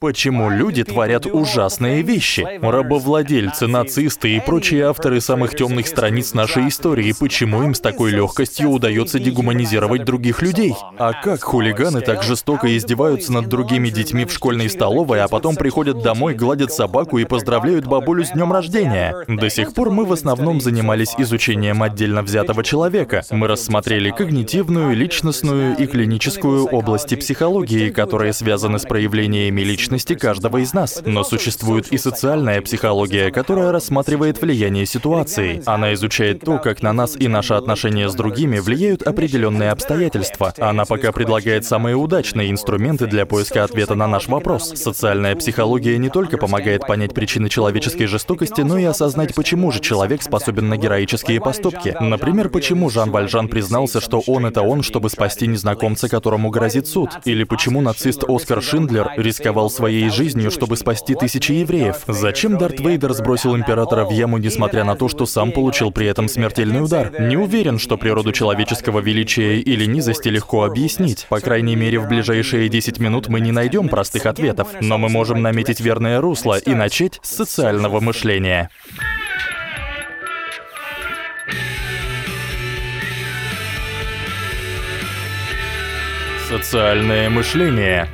Почему люди творят ужасные вещи? Рабовладельцы, нацисты и прочие авторы самых темных страниц нашей истории, почему им с такой легкостью удается дегуманизировать других людей? А как хулиганы так жестоко издеваются над другими детьми в школьной столовой, а потом приходят домой, гладят собаку и поздравляют бабулю с днем рождения? До сих пор мы в основном занимались изучением отдельно взятого человека. Мы рассмотрели когнитивную, личностную и клиническую области психологии, которые связаны с проявлениями личности личности каждого из нас. Но существует и социальная психология, которая рассматривает влияние ситуации. Она изучает то, как на нас и наши отношения с другими влияют определенные обстоятельства. Она пока предлагает самые удачные инструменты для поиска ответа на наш вопрос. Социальная психология не только помогает понять причины человеческой жестокости, но и осознать, почему же человек способен на героические поступки. Например, почему Жан Вальжан признался, что он это он, чтобы спасти незнакомца, которому грозит суд. Или почему нацист Оскар Шиндлер рисковал своей жизнью, чтобы спасти тысячи евреев. Зачем Дарт Вейдер сбросил императора в яму, несмотря на то, что сам получил при этом смертельный удар? Не уверен, что природу человеческого величия или низости легко объяснить. По крайней мере, в ближайшие 10 минут мы не найдем простых ответов. Но мы можем наметить верное русло и начать с социального мышления. Социальное мышление.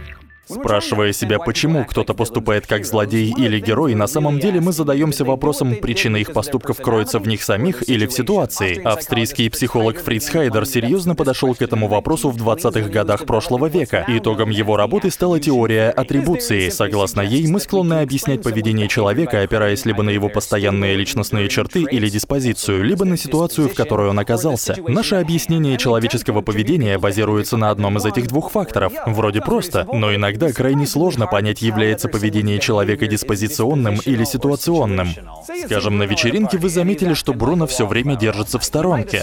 Спрашивая себя, почему кто-то поступает как злодей или герой, на самом деле мы задаемся вопросом, причина их поступков кроется в них самих или в ситуации. Австрийский психолог Фриц Хайдер серьезно подошел к этому вопросу в 20-х годах прошлого века. Итогом его работы стала теория атрибуции. Согласно ей, мы склонны объяснять поведение человека, опираясь либо на его постоянные личностные черты или диспозицию, либо на ситуацию, в которой он оказался. Наше объяснение человеческого поведения базируется на одном из этих двух факторов. Вроде просто, но иногда Иногда крайне сложно понять, является поведение человека диспозиционным или ситуационным. Скажем, на вечеринке вы заметили, что Бруно все время держится в сторонке.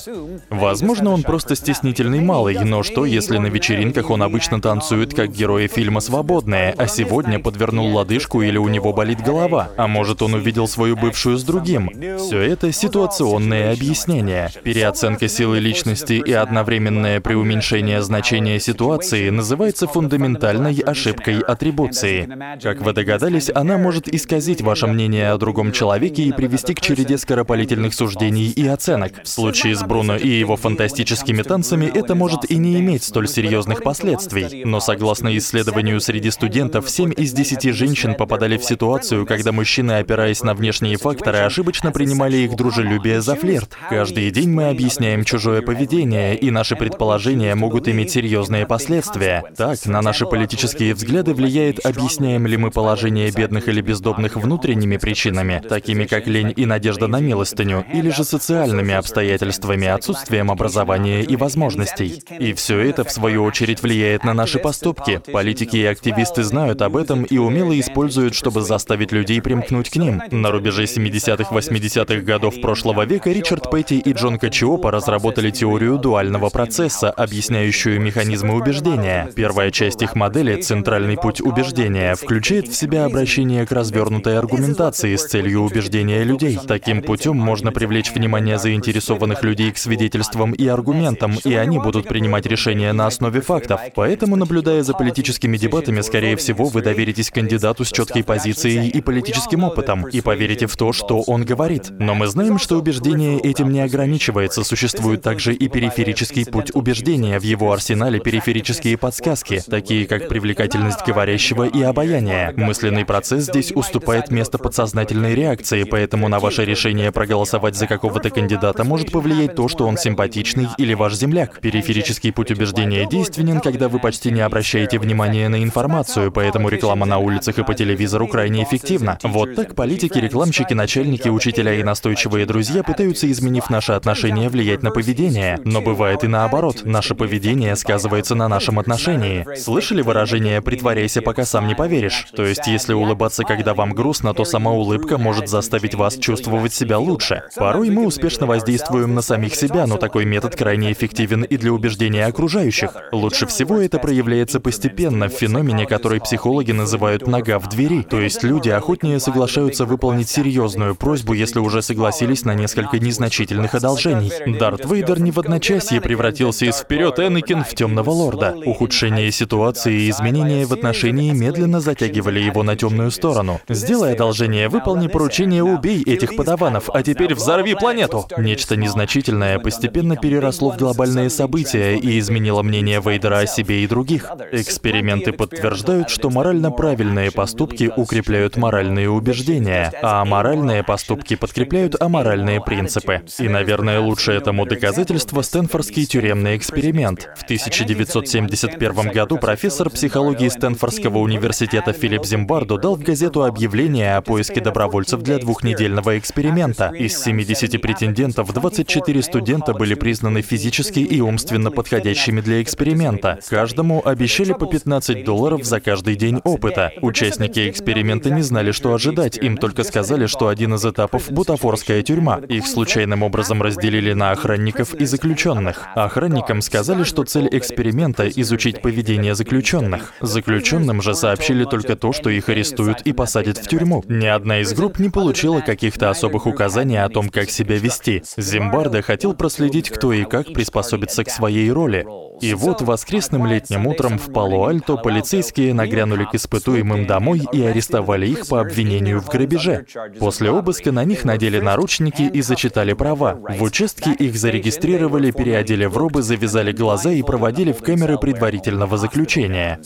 Возможно, он просто стеснительный малый, но что, если на вечеринках он обычно танцует как герои фильма «Свободные», а сегодня подвернул лодыжку или у него болит голова? А может, он увидел свою бывшую с другим? Все это ситуационные объяснения. Переоценка силы личности и одновременное преуменьшение значения ситуации называется фундаментальной ошибкой ошибкой атрибуции. Как вы догадались, она может исказить ваше мнение о другом человеке и привести к череде скоропалительных суждений и оценок. В случае с Бруно и его фантастическими танцами это может и не иметь столь серьезных последствий. Но согласно исследованию среди студентов, 7 из 10 женщин попадали в ситуацию, когда мужчины, опираясь на внешние факторы, ошибочно принимали их дружелюбие за флирт. Каждый день мы объясняем чужое поведение, и наши предположения могут иметь серьезные последствия. Так, на наши политические Такие взгляды влияет, объясняем ли мы положение бедных или бездомных внутренними причинами, такими как лень и надежда на милостыню, или же социальными обстоятельствами, отсутствием образования и возможностей. И все это, в свою очередь, влияет на наши поступки. Политики и активисты знают об этом и умело используют, чтобы заставить людей примкнуть к ним. На рубеже 70-х, 80-х годов прошлого века Ричард Петти и Джон Качиопа разработали теорию дуального процесса, объясняющую механизмы убеждения. Первая часть их модели — центральный путь убеждения включает в себя обращение к развернутой аргументации с целью убеждения людей. Таким путем можно привлечь внимание заинтересованных людей к свидетельствам и аргументам, и они будут принимать решения на основе фактов. Поэтому, наблюдая за политическими дебатами, скорее всего, вы доверитесь кандидату с четкой позицией и политическим опытом, и поверите в то, что он говорит. Но мы знаем, что убеждение этим не ограничивается, существует также и периферический путь убеждения, в его арсенале периферические подсказки, такие как привлекательность наблюдательность говорящего и обаяние. Мысленный процесс здесь уступает место подсознательной реакции, поэтому на ваше решение проголосовать за какого-то кандидата может повлиять то, что он симпатичный или ваш земляк. Периферический путь убеждения действенен, когда вы почти не обращаете внимания на информацию, поэтому реклама на улицах и по телевизору крайне эффективна. Вот так политики, рекламщики, начальники, учителя и настойчивые друзья пытаются, изменив наши отношения, влиять на поведение. Но бывает и наоборот, наше поведение сказывается на нашем отношении. Слышали выражение выражение «притворяйся, пока сам не поверишь». То есть, если улыбаться, когда вам грустно, то сама улыбка может заставить вас чувствовать себя лучше. Порой мы успешно воздействуем на самих себя, но такой метод крайне эффективен и для убеждения окружающих. Лучше всего это проявляется постепенно в феномене, который психологи называют «нога в двери». То есть люди охотнее соглашаются выполнить серьезную просьбу, если уже согласились на несколько незначительных одолжений. Дарт Вейдер не в одночасье превратился из вперед Энакин в темного лорда. Ухудшение ситуации и изменения в отношении медленно затягивали его на темную сторону. Сделай одолжение, выполни поручение, убей этих подаванов, а теперь взорви планету. Нечто незначительное постепенно переросло в глобальное событие и изменило мнение Вейдера о себе и других. Эксперименты подтверждают, что морально правильные поступки укрепляют моральные убеждения, а аморальные поступки подкрепляют аморальные принципы. И, наверное, лучшее этому доказательство — Стэнфордский тюремный эксперимент. В 1971 году профессор психологии Стэнфордского университета Филипп Зимбардо дал в газету объявление о поиске добровольцев для двухнедельного эксперимента. Из 70 претендентов 24 студента были признаны физически и умственно подходящими для эксперимента. Каждому обещали по 15 долларов за каждый день опыта. Участники эксперимента не знали, что ожидать, им только сказали, что один из этапов — бутафорская тюрьма. Их случайным образом разделили на охранников и заключенных. Охранникам сказали, что цель эксперимента — изучить поведение заключенных. Заключенным же сообщили только то, что их арестуют и посадят в тюрьму. Ни одна из групп не получила каких-то особых указаний о том, как себя вести. Зимбарда хотел проследить, кто и как приспособится к своей роли. И вот воскресным летним утром в Пало-Альто полицейские нагрянули к испытуемым домой и арестовали их по обвинению в грабеже. После обыска на них надели наручники и зачитали права. В участке их зарегистрировали, переодели в робы, завязали глаза и проводили в камеры предварительного заключения.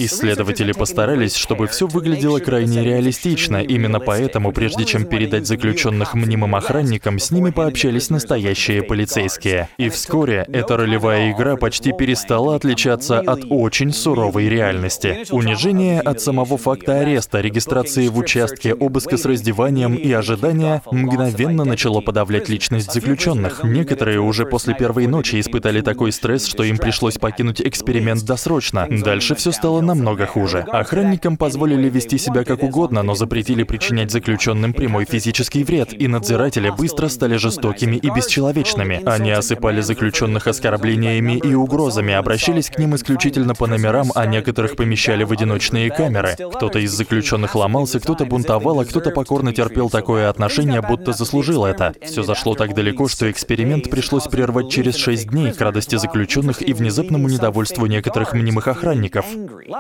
Постарались, чтобы все выглядело крайне реалистично. Именно поэтому, прежде чем передать заключенных мнимым охранникам, с ними пообщались настоящие полицейские. И вскоре эта ролевая игра почти перестала стала отличаться от очень суровой реальности. Унижение от самого факта ареста, регистрации в участке, обыска с раздеванием и ожидания мгновенно начало подавлять личность заключенных. Некоторые уже после первой ночи испытали такой стресс, что им пришлось покинуть эксперимент досрочно. Дальше все стало намного хуже. Охранникам позволили вести себя как угодно, но запретили причинять заключенным прямой физический вред, и надзиратели быстро стали жестокими и бесчеловечными. Они осыпали заключенных оскорблениями и угрозами, обращались к ним исключительно по номерам, а некоторых помещали в одиночные камеры. Кто-то из заключенных ломался, кто-то бунтовал, а кто-то покорно терпел такое отношение, будто заслужил это. Все зашло так далеко, что эксперимент пришлось прервать через шесть дней к радости заключенных и внезапному недовольству некоторых мнимых охранников.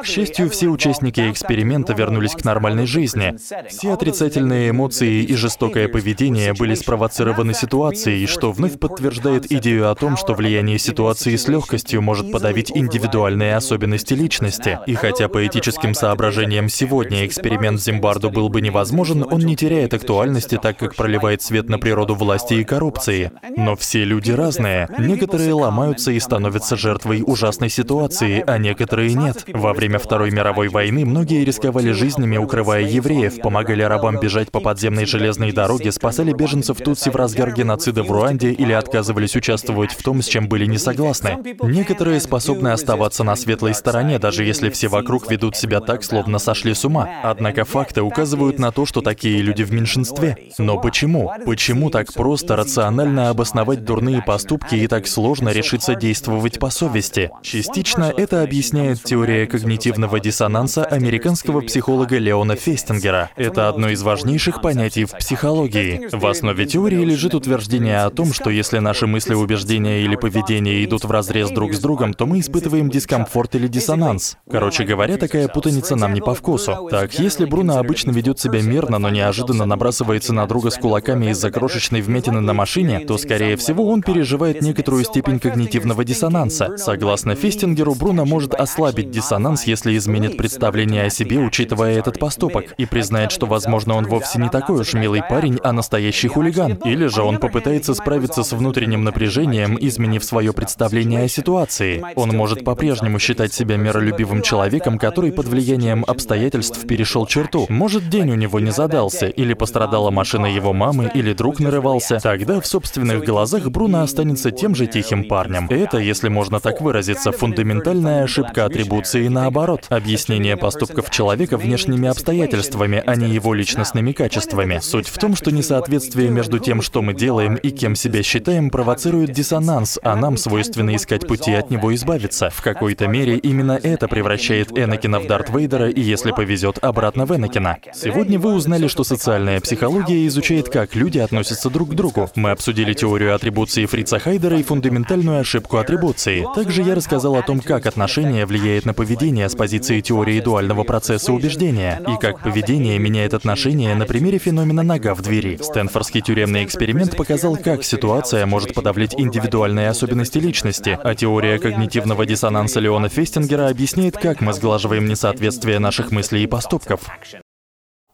К счастью, все участники эксперимента вернулись к нормальной жизни. Все отрицательные эмоции и жестокое поведение были спровоцированы ситуацией, что вновь подтверждает идею о том, что влияние ситуации с легкостью может подавить индивидуальные особенности личности. И хотя по этическим соображениям сегодня эксперимент Зимбарду был бы невозможен, он не теряет актуальности, так как проливает свет на природу власти и коррупции. Но все люди разные. Некоторые ломаются и становятся жертвой ужасной ситуации, а некоторые нет. Во время Второй мировой войны многие рисковали жизнями, укрывая евреев, помогали рабам бежать по подземной железной дороге, спасали беженцев Тутси в разгар геноцида в Руанде или отказывались участвовать в том, с чем были не согласны. Некоторые способны оставаться на светлой стороне, даже если все вокруг ведут себя так, словно сошли с ума. Однако факты указывают на то, что такие люди в меньшинстве. Но почему? Почему так просто рационально обосновать дурные поступки и так сложно решиться действовать по совести? Частично это объясняет теория когнитивного диссонанса американского психолога Леона Фестингера. Это одно из важнейших понятий в психологии. В основе теории лежит утверждение о том, что если наши мысли, убеждения или поведение идут вразрез друг с другом, то мы испытываем дискомфорт или диссонанс. Короче говоря, такая путаница нам не по вкусу. Так, если Бруно обычно ведет себя мирно, но неожиданно набрасывается на друга с кулаками из-за крошечной вмятины на машине, то, скорее всего, он переживает некоторую степень когнитивного диссонанса. Согласно Фестингеру, Бруно может ослабить диссонанс, если изменит представление о себе, учитывая этот поступок, и признает, что, возможно, он вовсе не такой уж милый парень, а настоящий хулиган. Или же он попытается справиться с внутренним напряжением, изменив свое представление о ситуации. Он может по-прежнему считать себя миролюбивым человеком, который под влиянием обстоятельств перешел черту. Может, день у него не задался, или пострадала машина его мамы, или друг нарывался. Тогда в собственных глазах Бруно останется тем же тихим парнем. Это, если можно так выразиться, фундаментальная ошибка атрибуции наоборот. Объяснение поступков человека внешними обстоятельствами, а не его личностными качествами. Суть в том, что несоответствие между тем, что мы делаем и кем себя считаем, провоцирует диссонанс, а нам свойственно искать пути от него избавиться. В какой-то мере именно это превращает Энакина в Дарт Вейдера и, если повезет, обратно в Энакина. Сегодня вы узнали, что социальная психология изучает, как люди относятся друг к другу. Мы обсудили теорию атрибуции Фрица Хайдера и фундаментальную ошибку атрибуции. Также я рассказал о том, как отношение влияет на поведение с позиции теории дуального процесса убеждения, и как поведение меняет отношения на примере феномена «нога в двери». Стэнфордский тюремный эксперимент показал, как ситуация может подавлять индивидуальные особенности личности, а теория когнитивного диссонанса Леона Фестингера объясняет, как мы сглаживаем несоответствие наших мыслей и поступков.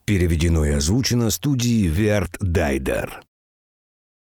Переведено и озвучено студией Верт Дайдер.